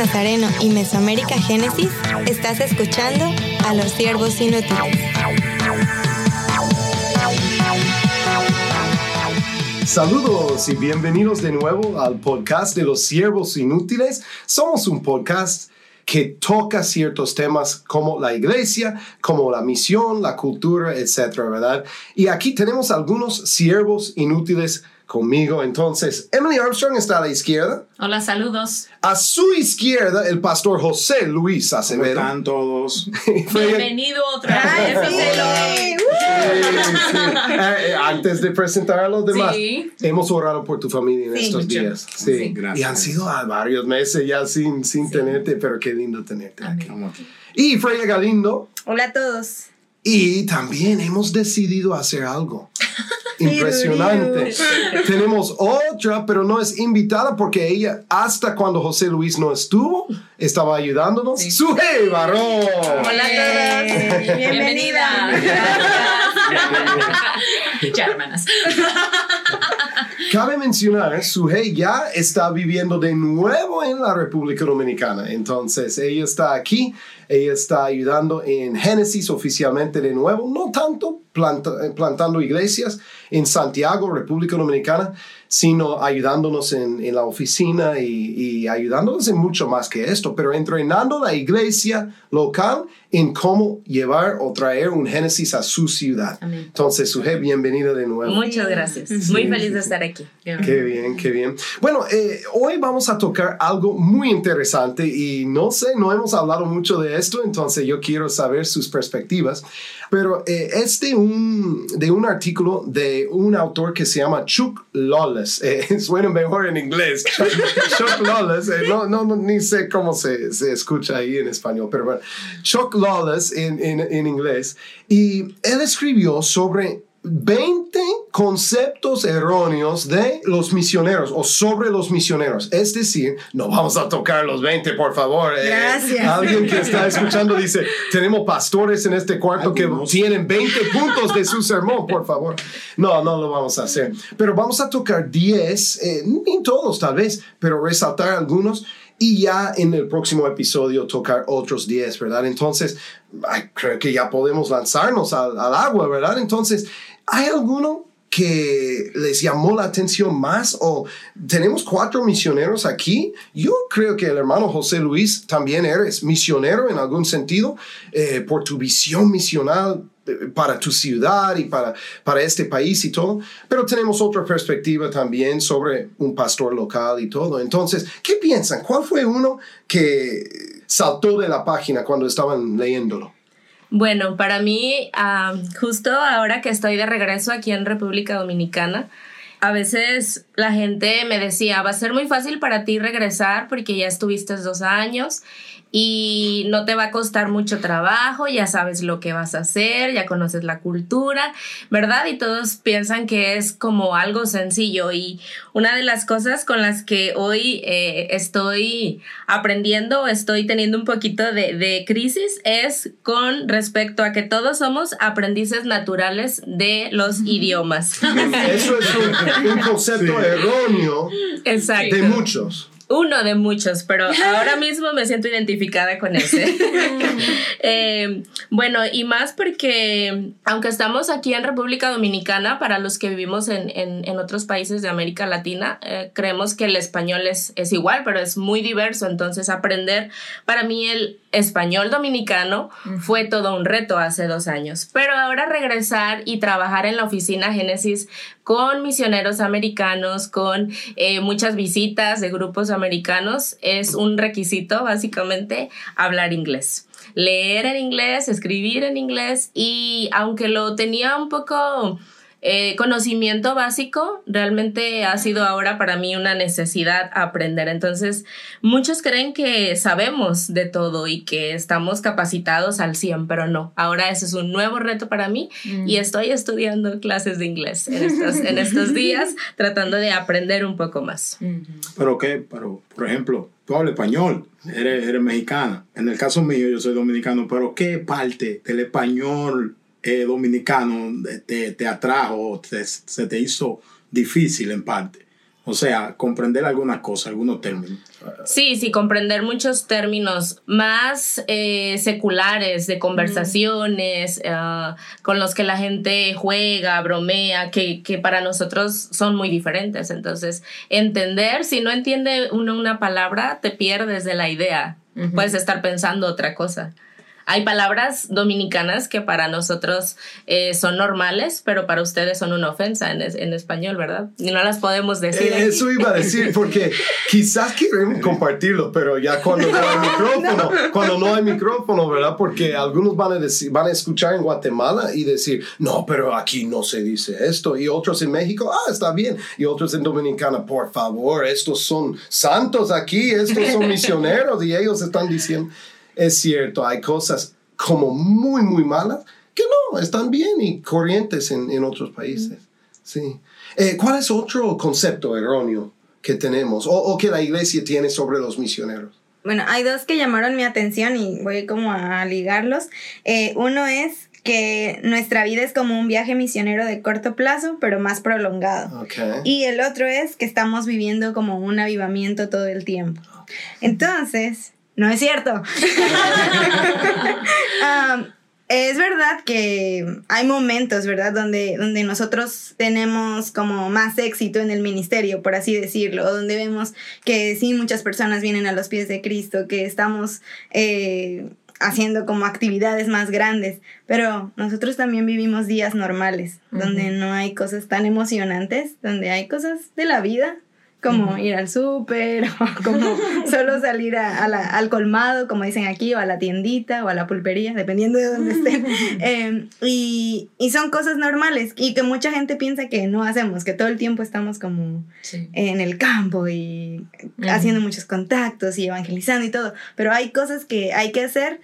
Nazareno y Mesoamérica Génesis, estás escuchando a los siervos inútiles. Saludos y bienvenidos de nuevo al podcast de los siervos inútiles. Somos un podcast que toca ciertos temas como la iglesia, como la misión, la cultura, etcétera, ¿verdad? Y aquí tenemos algunos siervos inútiles conmigo. Entonces, Emily Armstrong está a la izquierda. Hola, saludos. A su izquierda, el pastor José Luis Acevedo. ¿Cómo están todos? Bienvenido otra vez. Sí, eh, Antes de presentar a los demás, Sí. hemos orado por tu familia en Sí, estos mucho. días. Sí. Sí. Gracias. Y han sido ah, varios meses ya sin, sin tenerte, pero qué lindo tenerte aquí. Y Freya Galindo. Hola a todos. Y también hemos decidido hacer algo impresionante. Tenemos otra, pero no es invitada porque ella, hasta cuando José Luis no estuvo, estaba ayudándonos. Sí. Suje Barrón. Hola a todos. Bienvenida. Gracias. ya, hermanas. Cabe mencionar, Suje ya está viviendo de nuevo en la República Dominicana. Entonces, ella está aquí, ella está ayudando en Génesis oficialmente de nuevo, no tanto planta- eh, plantando iglesias en Santiago, República Dominicana, sino ayudándonos en, en la oficina y, y ayudándonos en mucho más que esto, pero entrenando la iglesia local en cómo llevar o traer un Génesis a su ciudad. Amén. Entonces, Suje, bienvenida de nuevo. Muchas gracias. Muy feliz de estar aquí. Qué bien, qué bien. Bueno, eh, hoy vamos a tocar algo muy interesante y no sé, no hemos hablado mucho de esto, entonces yo quiero saber sus perspectivas, pero eh, es de un, de un artículo de un autor que se llama Chuck Lawless. Eh, suena mejor en inglés. Chuck, Chuck Lawless, eh, no, no, ni sé cómo se, se escucha ahí en español, pero bueno, Chuck Lawless en, en, en inglés. Y él escribió sobre 20 conceptos erróneos de los misioneros o sobre los misioneros. Es decir, no vamos a tocar los 20, por favor. Eh, Gracias. alguien que está escuchando dice, tenemos pastores en este cuarto que Algunos. tienen 20 puntos de su sermón, por favor. No, no lo vamos a hacer. Pero vamos a tocar 10, eh, ni todos tal vez, pero resaltar algunos y ya en el próximo episodio tocar otros 10, ¿verdad? Entonces, ay, creo que ya podemos lanzarnos al, al agua, ¿verdad? Entonces, ¿hay alguno que les llamó la atención más o tenemos cuatro misioneros aquí. Yo creo que el hermano José Luis también eres misionero en algún sentido eh, por tu visión misional eh, para tu ciudad y para, para este país y todo, pero tenemos otra perspectiva también sobre un pastor local y todo. Entonces, ¿qué piensan? ¿Cuál fue uno que saltó de la página cuando estaban leyéndolo? Bueno, para mí, justo ahora que estoy de regreso aquí en República Dominicana, a veces la gente me decía, va a ser muy fácil para ti regresar porque ya estuviste dos años y no te va a costar mucho trabajo, ya sabes lo que vas a hacer, ya conoces la cultura, ¿verdad? Y todos piensan que es como algo sencillo y una de las cosas con las que hoy eh, estoy aprendiendo, estoy teniendo un poquito de, de crisis es con respecto a que todos somos aprendices naturales de los idiomas. Eso es un, un concepto erróneo Exacto. de muchos. Uno de muchos, pero ahora mismo me siento identificada con ese. Eh, bueno, y más porque, aunque estamos aquí en República Dominicana, para los que vivimos en, en- en otros países de América Latina, eh, creemos que el español es, es igual, pero es muy diverso. Entonces, aprender para mí el español dominicano fue todo un reto hace dos años. Pero ahora regresar y trabajar en la oficina Génesis con misioneros americanos, con eh, muchas visitas de grupos americanos, es un requisito básicamente hablar inglés. Leer en inglés, escribir en inglés y aunque lo tenía un poco eh, conocimiento básico, realmente ha sido ahora para mí una necesidad aprender. Entonces, muchos creen que sabemos de todo y que estamos capacitados al 100, pero no. Ahora ese es un nuevo reto para mí y estoy estudiando clases de inglés en estos, en estos días, tratando de aprender un poco más. Pero qué, pero por ejemplo, tú hablas español, eres, eres mexicana. En el caso mío, yo soy dominicano, pero ¿qué parte del español eh, dominicano te, te atrajo, te- se te hizo difícil en parte? O sea, comprender algunas cosas, algunos términos. Sí, sí, comprender muchos términos más eh, seculares de conversaciones uh, con los que la gente juega, bromea, que, que, para nosotros son muy diferentes. Entonces, entender, si no entiende uno una palabra, te pierdes de la idea. Uh -huh. Puedes estar pensando otra cosa hay palabras dominicanas que para nosotros eh, son normales, pero para ustedes son una ofensa en, en, español, ¿verdad? Y no las podemos decir. Eh, eso iba a decir, porque quizás quieren compartirlo, pero ya cuando no hay micrófono, cuando no hay micrófono, ¿verdad? Porque algunos van a, decir, van a escuchar en Guatemala y decir, no, pero aquí no se dice esto. Y otros en México, ah, está bien. Y otros en Dominicana, por favor, estos son santos aquí, estos son misioneros y ellos están diciendo es cierto, hay cosas como muy, muy malas que no, están bien y corrientes en, en otros países. Sí. Eh, ¿Cuál es otro concepto erróneo que tenemos o, o, que la iglesia tiene sobre los misioneros? Bueno, hay dos que llamaron mi atención y voy como a ligarlos. Eh, uno es que nuestra vida es como un viaje misionero de corto plazo, pero más prolongado. Okay. Y el otro es que estamos viviendo como un avivamiento todo el tiempo. Entonces, no es cierto. um, es verdad que hay momentos, ¿verdad? Donde, donde nosotros tenemos como más éxito en el ministerio, por así decirlo, donde vemos que sí, muchas personas vienen a los pies de Cristo, que estamos eh, haciendo como actividades más grandes, pero nosotros también vivimos días normales, uh -huh. donde no hay cosas tan emocionantes, donde hay cosas de la vida, como ir al súper, o como solo salir a, a la, al colmado, como dicen aquí, o a la tiendita, o a la pulpería, dependiendo de dónde estén. eh, y, y, son cosas normales y que mucha gente piensa que no hacemos, que todo el tiempo estamos como sí. en el campo y haciendo muchos contactos y evangelizando y todo, pero hay cosas que hay que hacer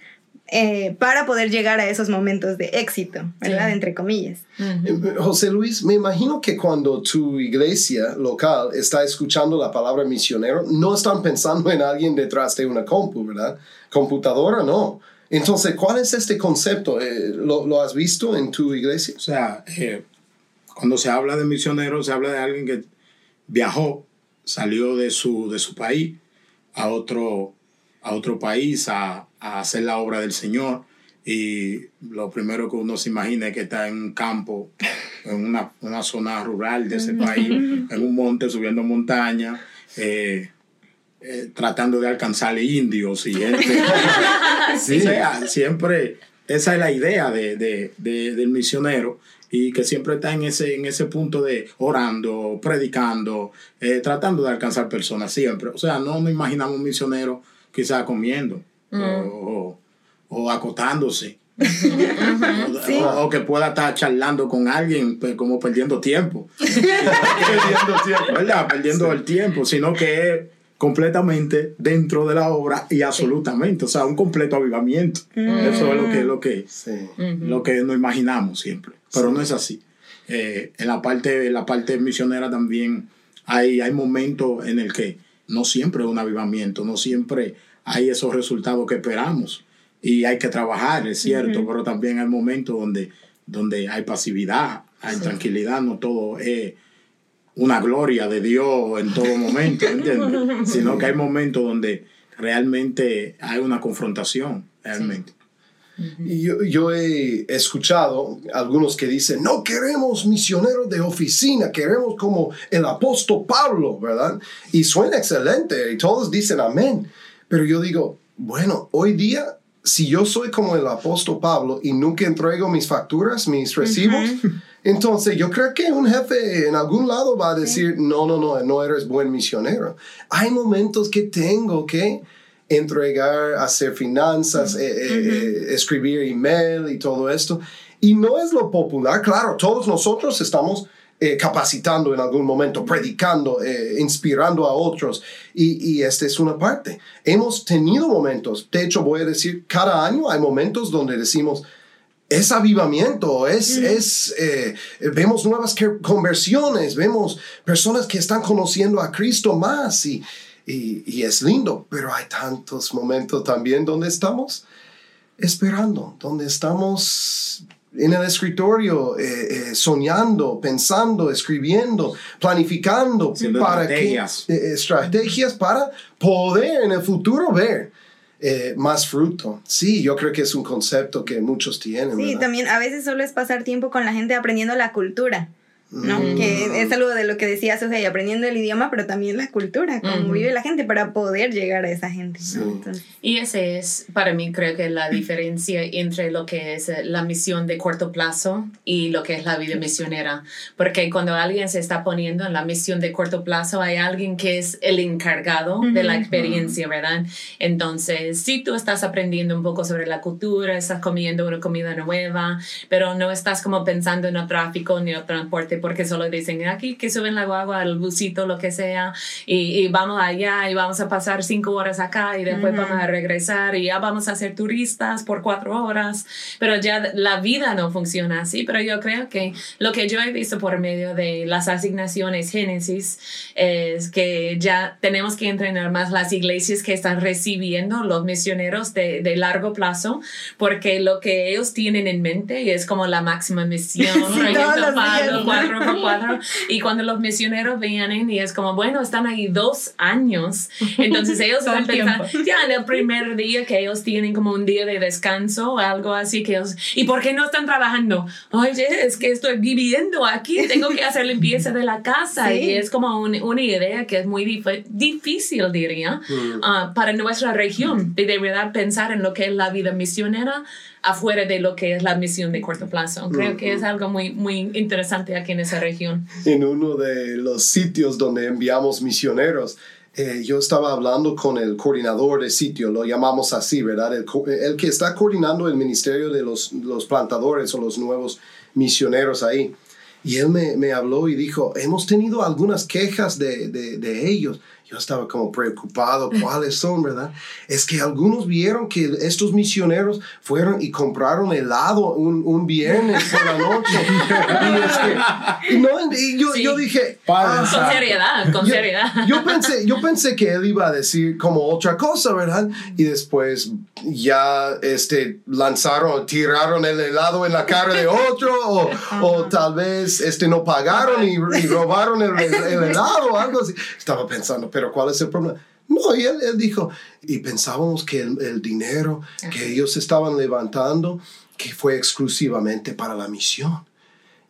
eh, para poder llegar a esos momentos de éxito, ¿verdad? Sí. Entre comillas. Uh -huh. José Luis, me imagino que cuando tu iglesia local está escuchando la palabra misionero, no están pensando en alguien detrás de una compu, ¿verdad? Computadora, no. Entonces, ¿cuál es este concepto? Eh, ¿lo, ¿lo, has visto en tu iglesia? O sea, eh, cuando se habla de misionero, se habla de alguien que viajó, salió de su, de su país a otro, a otro país a, a hacer la obra del Señor y lo primero que uno se imagina es que está en un campo, en una, una zona rural de ese país, en un monte, subiendo montaña, eh, eh, tratando de alcanzar indios y gente. sí. Sea, siempre, esa es la idea de, de, de, del misionero y que siempre está en ese, en ese punto de orando, predicando, eh, tratando de alcanzar personas siempre. O sea, no nos imaginamos un misionero quizás comiendo mm. o, o, acotándose. sí. o, o, que pueda estar charlando con alguien pues, como perdiendo tiempo. perdiendo tiempo, ¿verdad? Perdiendo el tiempo, sino que es completamente dentro de la obra y absolutamente, o sea, un completo avivamiento. Mm. Eso es lo que, lo que, sí. lo que nos imaginamos siempre, pero sí. no es así. Eh, en, la parte, en la parte misionera también hay, hay momentos en el que no siempre es un avivamiento, no siempre hay esos resultados que esperamos y hay que trabajar, es cierto, uh -huh. pero también hay momentos donde, donde hay pasividad, hay sí. tranquilidad, no todo es una gloria de Dios en todo momento, ¿entiendes? Sino que hay momentos donde realmente hay una confrontación, realmente. Y yo, yo, he escuchado algunos que dicen, no queremos misioneros de oficina, queremos como el apóstol Pablo, ¿verdad? Y suena excelente y todos dicen amén. Pero yo digo, bueno, hoy día, si yo soy como el apóstol Pablo y nunca entrego mis facturas, mis recibos, uh -huh. entonces yo creo que un jefe en algún lado va a decir, no, no, no, no eres buen misionero. Hay momentos que tengo que entregar, hacer finanzas, uh -huh. eh, eh, escribir email y todo esto. Y no es lo popular, claro, todos nosotros estamos eh, capacitando en algún momento, predicando, eh, inspirando a otros. Y, y, esta es una parte. Hemos tenido momentos, de hecho voy a decir, cada año hay momentos donde decimos, es avivamiento, es, mm. es eh, vemos nuevas conversiones, vemos personas que están conociendo a Cristo más y, y, y es lindo, pero hay tantos momentos también donde estamos esperando, donde estamos en el escritorio, eh, eh, soñando, pensando, escribiendo, planificando para estrategias. Que, eh, estrategias para poder en el futuro ver eh, más fruto. Sí, yo creo que es un concepto que muchos tienen. Sí, ¿verdad? también a veces solo es pasar tiempo con la gente aprendiendo la cultura. ¿No? Mm. Que es algo de lo que decía Sujei, aprendiendo el idioma, pero también la cultura, cómo Ujú. vive la gente para poder llegar a esa gente. ¿no? Sí. Entonces, Y ese es, para mí, creo que la diferencia entre lo que es eh, la misión de corto plazo y lo que es la vida misionera. Porque cuando alguien se está poniendo en la misión de corto plazo, hay alguien que es el encargado de la experiencia, ¿verdad? Entonces, si tú estás aprendiendo un poco sobre la cultura, estás comiendo una comida nueva, pero no estás como pensando en el tráfico ni el transporte, porque solo dicen aquí que suben la guagua al busito, lo que sea, y, y vamos allá y vamos a pasar cinco horas acá y después Ujú. vamos a regresar y ya vamos a ser turistas por cuatro horas, pero ya la vida no funciona así, pero yo creo que lo que yo he visto por medio de las asignaciones Génesis es que ya tenemos que entrenar más las iglesias que están recibiendo los misioneros de, de largo plazo, porque lo que ellos tienen en mente es como la máxima misión, Sí. Cuatro por cuatro, y cuando los misioneros vienen y es como, bueno, están ahí dos años, entonces ellos van el pensando, ya en el primer día que ellos tienen como un día de descanso o algo así que ellos, ¿y por qué no están trabajando? Oye, es que estoy viviendo aquí, tengo que hacer limpieza de la casa Sí. y es como un- una idea que es muy dif- difícil, diría, Mm. ah, para nuestra región, de verdad pensar en lo que es la vida misionera afuera de lo que es la misión de corto plazo. Creo que es algo muy, muy interesante aquí en esa región. en uno de los sitios donde enviamos misioneros. eh, yo estaba hablando con el coordinador del sitio, lo llamamos así, ¿verdad? El, el que está coordinando el ministerio de los, los plantadores o los nuevos misioneros ahí. Y él me, me habló y dijo, hemos tenido algunas quejas de, de, de ellos. Yo estaba como preocupado, ¿cuáles son, verdad? Es que algunos vieron que estos misioneros fueron y compraron helado un, un viernes por la noche. y, es que- no, y yo, Sí. yo dije, "Ah, Con seriedad, con yo, seriedad. yo pensé, yo pensé que él iba a decir como otra cosa, ¿verdad? Y después ya este, lanzaron, tiraron el helado en la cara de otro, o, o tal vez este, no pagaron y, y robaron el, el helado o algo así. Estaba pensando, pero ¿cuál es el problema? No, y él, él dijo, y pensábamos que el, el dinero que ellos estaban levantando, que fue exclusivamente para la misión.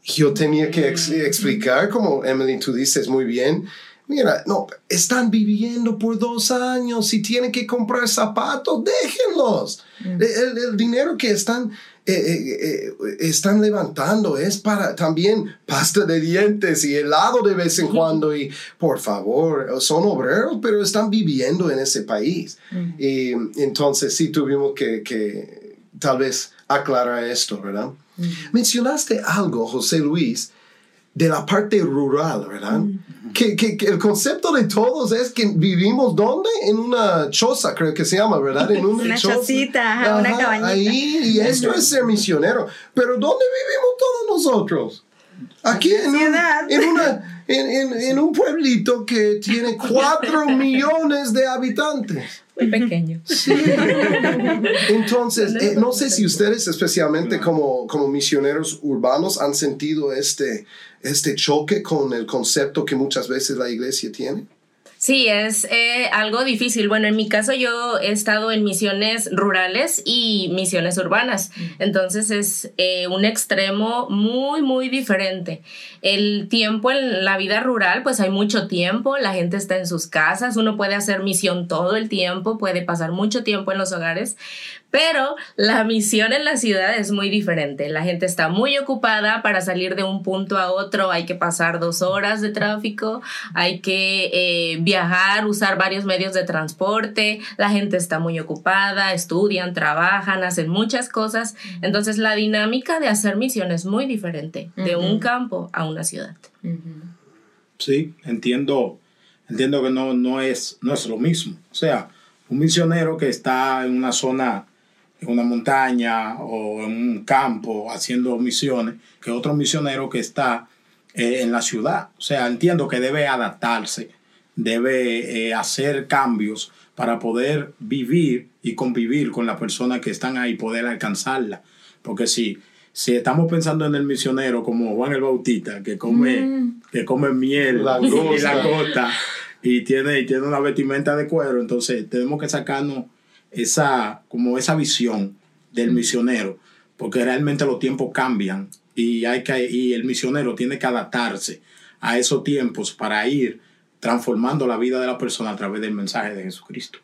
Yo tenía que ex- explicar, como Emily, tú dices muy bien, mira, no, están viviendo por dos años, si tienen que comprar zapatos, déjenlos. El- el dinero que están, eh, eh, eh, están levantando es para también pasta de dientes y helado de vez en cuando. Y por favor, son obreros, pero están viviendo en ese país. Y entonces sí tuvimos que, que tal vez aclarar esto, ¿verdad? Mencionaste algo, José Luis, de la parte rural, ¿verdad? Que, que- que el concepto de todos es que vivimos ¿dónde? En una choza, creo que se llama, ¿verdad? En Una chocita, ajá, una cabañita. Ahí, y esto es ser misionero. Pero ¿dónde vivimos todos nosotros? Aquí en un, Ciudad. en, una, en, en- en un pueblito que tiene cuatro millones de habitantes. Muy pequeño. Entonces, eh, no sé si ustedes, especialmente como, como misioneros urbanos, han sentido este, este choque con el concepto que muchas veces la iglesia tiene. Sí, es eh, algo difícil. Bueno, en mi caso yo he estado en misiones rurales y misiones urbanas. Entonces es eh, un extremo muy, muy diferente. El tiempo en la vida rural, pues hay mucho tiempo, la gente está en sus casas, uno puede hacer misión todo el tiempo, puede pasar mucho tiempo en los hogares, pero la misión en la ciudad es muy diferente. La gente está muy ocupada para salir de un punto a otro. Hay que pasar dos horas de tráfico, hay que eh, viajar, usar varios medios de transporte. La gente está muy ocupada, estudian, trabajan, hacen muchas cosas. Entonces la dinámica de hacer misión es muy diferente de un campo a una ciudad. Sí, entiendo, entiendo que no, no, es, no es lo mismo. O sea, un misionero que está en una zona, en una montaña o en un campo haciendo misiones, que otro misionero que está eh, en la ciudad. O sea, entiendo que debe adaptarse, debe eh, hacer cambios para poder vivir y convivir con las personas que están ahí, poder alcanzarla. Porque si, si estamos pensando en el misionero como Juan el Bautista, que come, que come miel Langosta. y langosta y tiene, y tiene una vestimenta de cuero, entonces tenemos que sacarnos esa, como esa visión del misionero, porque realmente los tiempos cambian y, hay que, y el misionero tiene que adaptarse a esos tiempos para ir transformando la vida de la persona a través del mensaje de Jesucristo.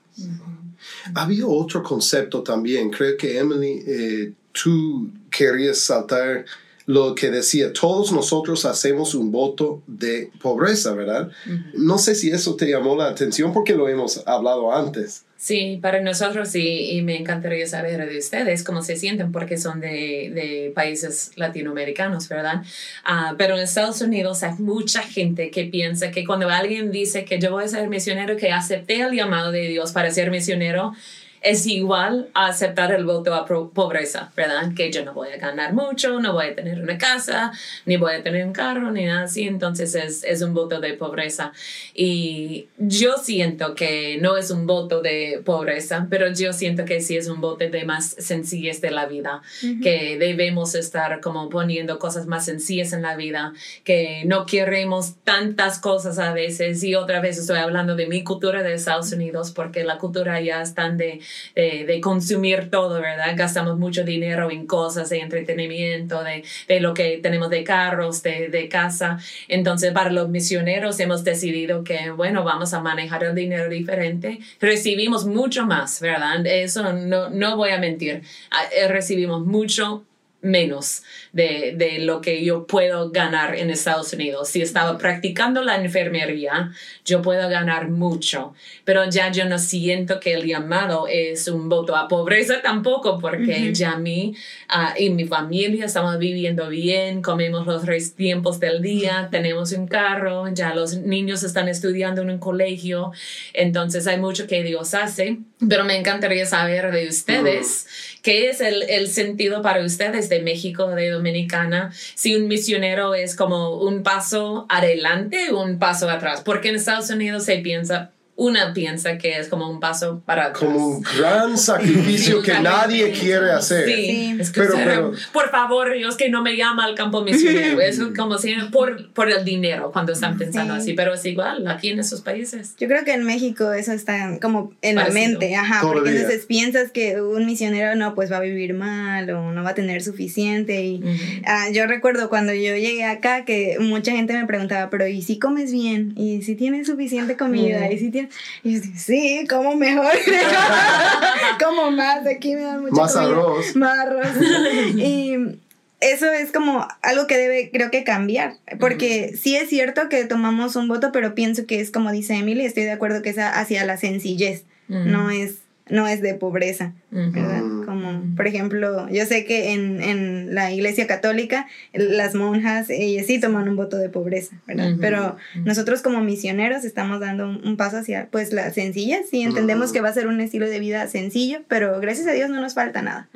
Había otro concepto también. Creo que Emily, eh, tú querías saltar lo que decía, todos nosotros hacemos un voto de pobreza, ¿verdad? No sé si eso te llamó la atención porque lo hemos hablado antes. Sí, para nosotros sí, y me encantaría saber de ustedes cómo se sienten porque son de, de países latinoamericanos, ¿verdad? Ah, pero en Estados Unidos hay mucha gente que piensa que cuando alguien dice que yo voy a ser misionero, que acepté el llamado de Dios para ser misionero, es igual a aceptar el voto a pobreza, ¿verdad? Que yo no voy a ganar mucho, no voy a tener una casa, ni voy a tener un carro, ni nada así, entonces es, es un voto de pobreza. Y yo siento que no es un voto de pobreza, pero yo siento que sí es un voto de más sencillez de la vida, que debemos estar como poniendo cosas más sencillas en la vida, que no queremos tantas cosas a veces, y otra vez estoy hablando de mi cultura de Estados Unidos, porque la cultura ya están de de, de, consumir todo, ¿verdad? Gastamos mucho dinero en cosas de entretenimiento, de, de lo que tenemos de carros, de, de, casa. Entonces, para los misioneros hemos decidido que, bueno, vamos a manejar el dinero diferente. Recibimos mucho más, ¿verdad? Eso no, no voy a mentir. Recibimos mucho menos de, de, lo que yo puedo ganar en Estados Unidos. Si estaba practicando la enfermería, yo puedo ganar mucho, pero ya yo no siento que el llamado es un voto a pobreza tampoco, porque uh -huh. ya mí uh, y mi familia estamos viviendo bien, comemos los tres tiempos del día, tenemos un carro, ya los niños están estudiando en un colegio, entonces hay mucho que Dios hace, pero me encantaría saber de ustedes. Uh -huh. ¿Qué es el, el, sentido para ustedes de México, de Dominicana? Si un misionero es como un paso adelante o un paso atrás, porque en Estados Unidos se piensa, una piensa que es como un paso para atrás. Como un gran sacrificio que nadie quiere hacer. Sí, sí. Es que pero, pero, por favor, Dios, que no me llama al campo misionero. es como si por, por el dinero cuando están pensando sí. así, pero es igual aquí en esos países. Yo creo que en México eso está como en Parecido. la mente, ajá, Todo porque entonces piensas que un misionero no, pues va a vivir mal o no va a tener suficiente. Y uh -huh. uh, yo recuerdo cuando yo llegué acá que mucha gente me preguntaba, pero ¿y si comes bien? ¿Y si tienes suficiente comida? Uh -huh. ¿Y si tienes y yo digo, sí, como mejor. como más, aquí me dan mucha Más comida. arroz. Más arroz. y eso es como algo que debe, creo que cambiar. Porque uh -huh. sí es cierto que tomamos un voto, pero pienso que es como dice Emily, estoy de acuerdo que es hacia la sencillez. Uh -huh. No es no es de pobreza, ¿verdad? Como, por ejemplo, yo sé que en, en la iglesia católica las monjas, ellas sí toman un voto de pobreza, ¿verdad? Pero nosotros como misioneros estamos dando un, un, paso hacia, pues, la sencilla, sí entendemos que va a ser un estilo de vida sencillo, pero gracias a Dios no nos falta nada.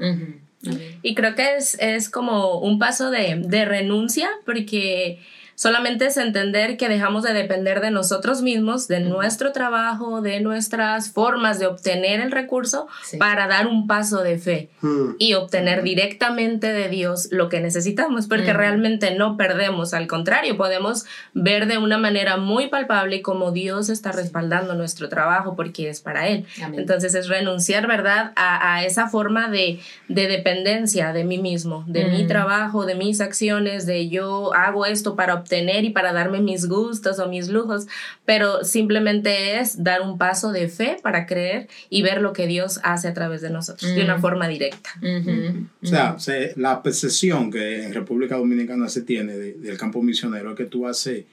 Y creo que es, es como un paso de, de renuncia, porque solamente es entender que dejamos de depender de nosotros mismos, de nuestro trabajo, de nuestras formas de obtener el recurso sí. para dar un paso de fe Hmm. y obtener directamente de Dios lo que necesitamos, porque realmente no perdemos, al contrario, podemos ver de una manera muy palpable cómo Dios está respaldando nuestro trabajo porque es para Él. Amén. Entonces es renunciar, ¿verdad?, a, a esa forma de, de, dependencia de mí mismo, de Mm. mi trabajo, de mis acciones, de yo hago esto para obtener y para darme mis gustos o mis lujos, pero simplemente es dar un paso de fe para creer y ver lo que Dios hace a través de nosotros de una Mm. forma directa. Ujú. O sea, se- la percepción que en República Dominicana se tiene de- del campo misionero es que tú haces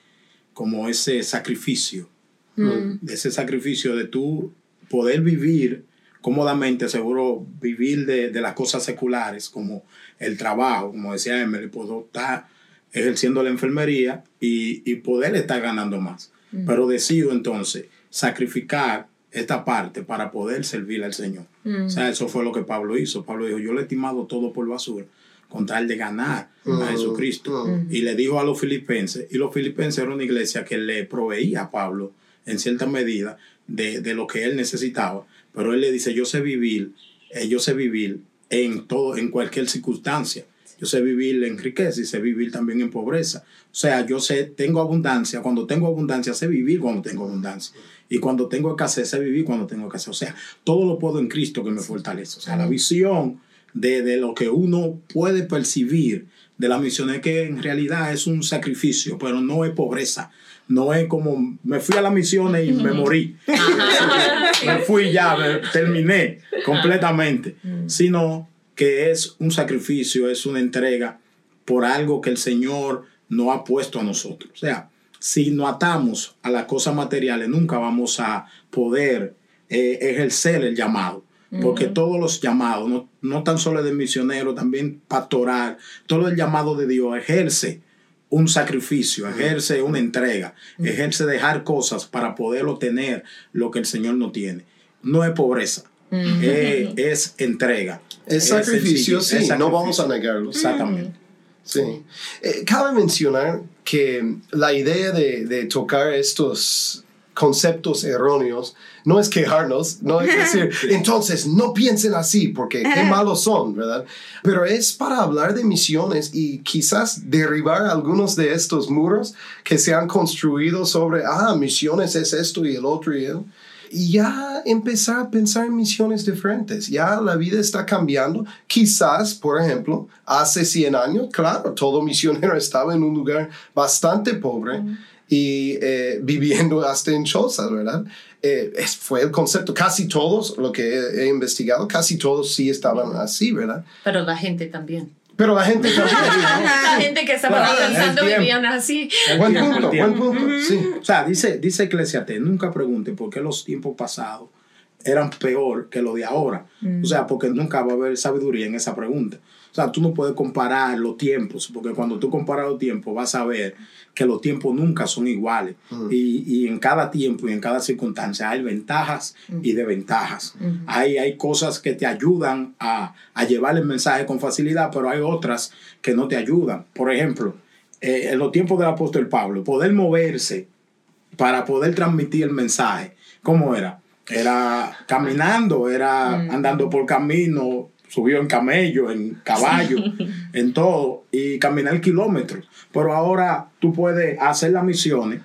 como ese sacrificio, Mm. ese sacrificio de tú poder vivir cómodamente, seguro vivir de, de las cosas seculares, como el trabajo, como decía Emily, puedo estar ejerciendo la enfermería y, y poder estar ganando más. Pero decido entonces sacrificar esta parte para poder servir al Señor. O sea, eso fue lo que Pablo hizo. Pablo dijo, yo le he estimado todo por basura con tal de ganar a Jesucristo. Y le dijo a los filipenses, y los filipenses era una iglesia que le proveía a Pablo en cierta medida de, de lo que él necesitaba. Pero él le dice, yo sé vivir, eh, yo sé vivir en todo, en cualquier circunstancia. Yo sé vivir en riqueza y sé vivir también en pobreza. O sea, yo sé, tengo abundancia, cuando tengo abundancia sé vivir cuando tengo abundancia. Y cuando tengo escasez sé vivir cuando tengo escasez. O sea, todo lo puedo en Cristo que me fortalece. O sea, la visión de, de lo que uno puede percibir de la misión es que en realidad es un sacrificio, pero no es pobreza. No es como me fui a la misión y me morí. me fui ya, me terminé completamente. Sino que es un sacrificio, es una entrega por algo que el Señor no ha puesto a nosotros. O sea, si nos atamos a las cosas materiales, nunca vamos a poder eh, ejercer el llamado. Porque todos los llamados, no, no tan solo de misionero, también pastoral, todo el llamado de Dios ejerce un sacrificio, ejerce una entrega, ejerce dejar cosas para poder obtener lo que el Señor no tiene. No es pobreza, eh, es entrega. Es sacrificio, sí, es no vamos a negarlo. Exactamente. Sí. Eh, cabe mencionar que la idea de, de tocar estos conceptos erróneos no es quejarnos, no es decir, entonces no piensen así porque qué malos son, ¿verdad? Pero es para hablar de misiones y quizás derribar algunos de estos muros que se han construido sobre, ah, misiones es esto y el otro y el y ya empezar a pensar en misiones diferentes. Ya la vida está cambiando. Quizás, por ejemplo, hace 100 años, claro, todo misionero estaba en un lugar bastante pobre y eh, viviendo hasta en chozas, ¿verdad? Eh, es- fue el concepto. Casi todos, lo que he, he investigado, casi todos sí estaban así, ¿verdad? Pero la gente también. Pero la gente. La gente que estaba tiempo. vivían así. buen punto, buen punto. Sí. O sea, dice, dice Eclesiastés, nunca pregunte por qué los tiempos pasados eran peor que los de ahora. O sea, porque nunca va a haber sabiduría en esa pregunta. O sea, tú no puedes comparar los tiempos, porque cuando tú comparas los tiempos vas a ver que los tiempos nunca son iguales. y, y en cada tiempo y en cada circunstancia hay ventajas y desventajas. hay, hay cosas que te ayudan a, a llevar el mensaje con facilidad, pero hay otras que no te ayudan. Por ejemplo, eh, en los tiempos del apóstol Pablo, poder moverse para poder transmitir el mensaje. ¿Cómo era? Era caminando, era andando por camino, subió en camello, en caballo, en todo, y caminar kilómetros. Pero ahora tú puedes hacer las misiones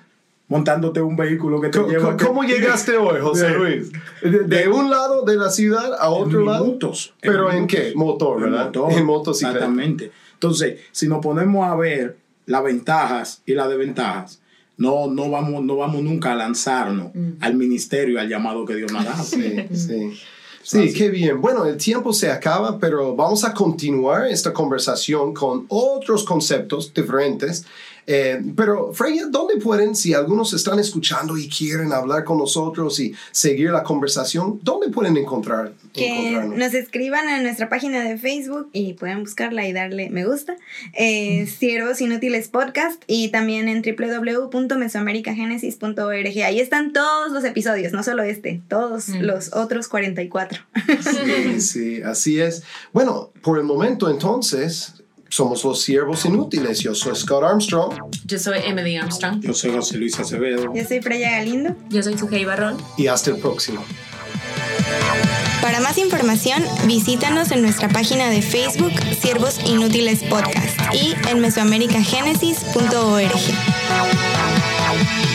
montándote un vehículo que te ¿Cómo, lleva... cómo llegaste hoy, José De- Luis? De, de un lado de la ciudad a otro en lado. minutos. ¿Pero en minutos. qué? Motor, En ¿verdad? motor, En motocicleta. Exactamente. Entonces, si nos ponemos a ver las ventajas y las desventajas, no, no, vamos, no vamos nunca a lanzarnos al ministerio, al llamado que Dios nos dado. Sí, sí. Sí, qué bien. Bueno, el tiempo se acaba, pero vamos a continuar esta conversación con otros conceptos diferentes. Eh, pero, Freya, ¿dónde pueden, si algunos están escuchando y quieren hablar con nosotros y seguir la conversación, ¿dónde pueden encontrar, Que nos escriban en nuestra página de Facebook y pueden buscarla y darle me gusta. Eh, Siervos Inútiles Podcast y también en www.mesoamericagenesis.org. Ahí están todos los episodios, no solo este, todos los otros 44. Sí, sí, así es. Bueno, por el momento entonces, somos los siervos inútiles. Yo soy Scott Armstrong. Yo soy Emily Armstrong. Yo soy José Luis Acevedo. Yo soy Freya Galindo. Yo soy Sujei Barrón. y hasta el próximo. Para más información, visítanos en nuestra página de Facebook Siervos Inútiles Podcast y en mesoamericagenesis.org.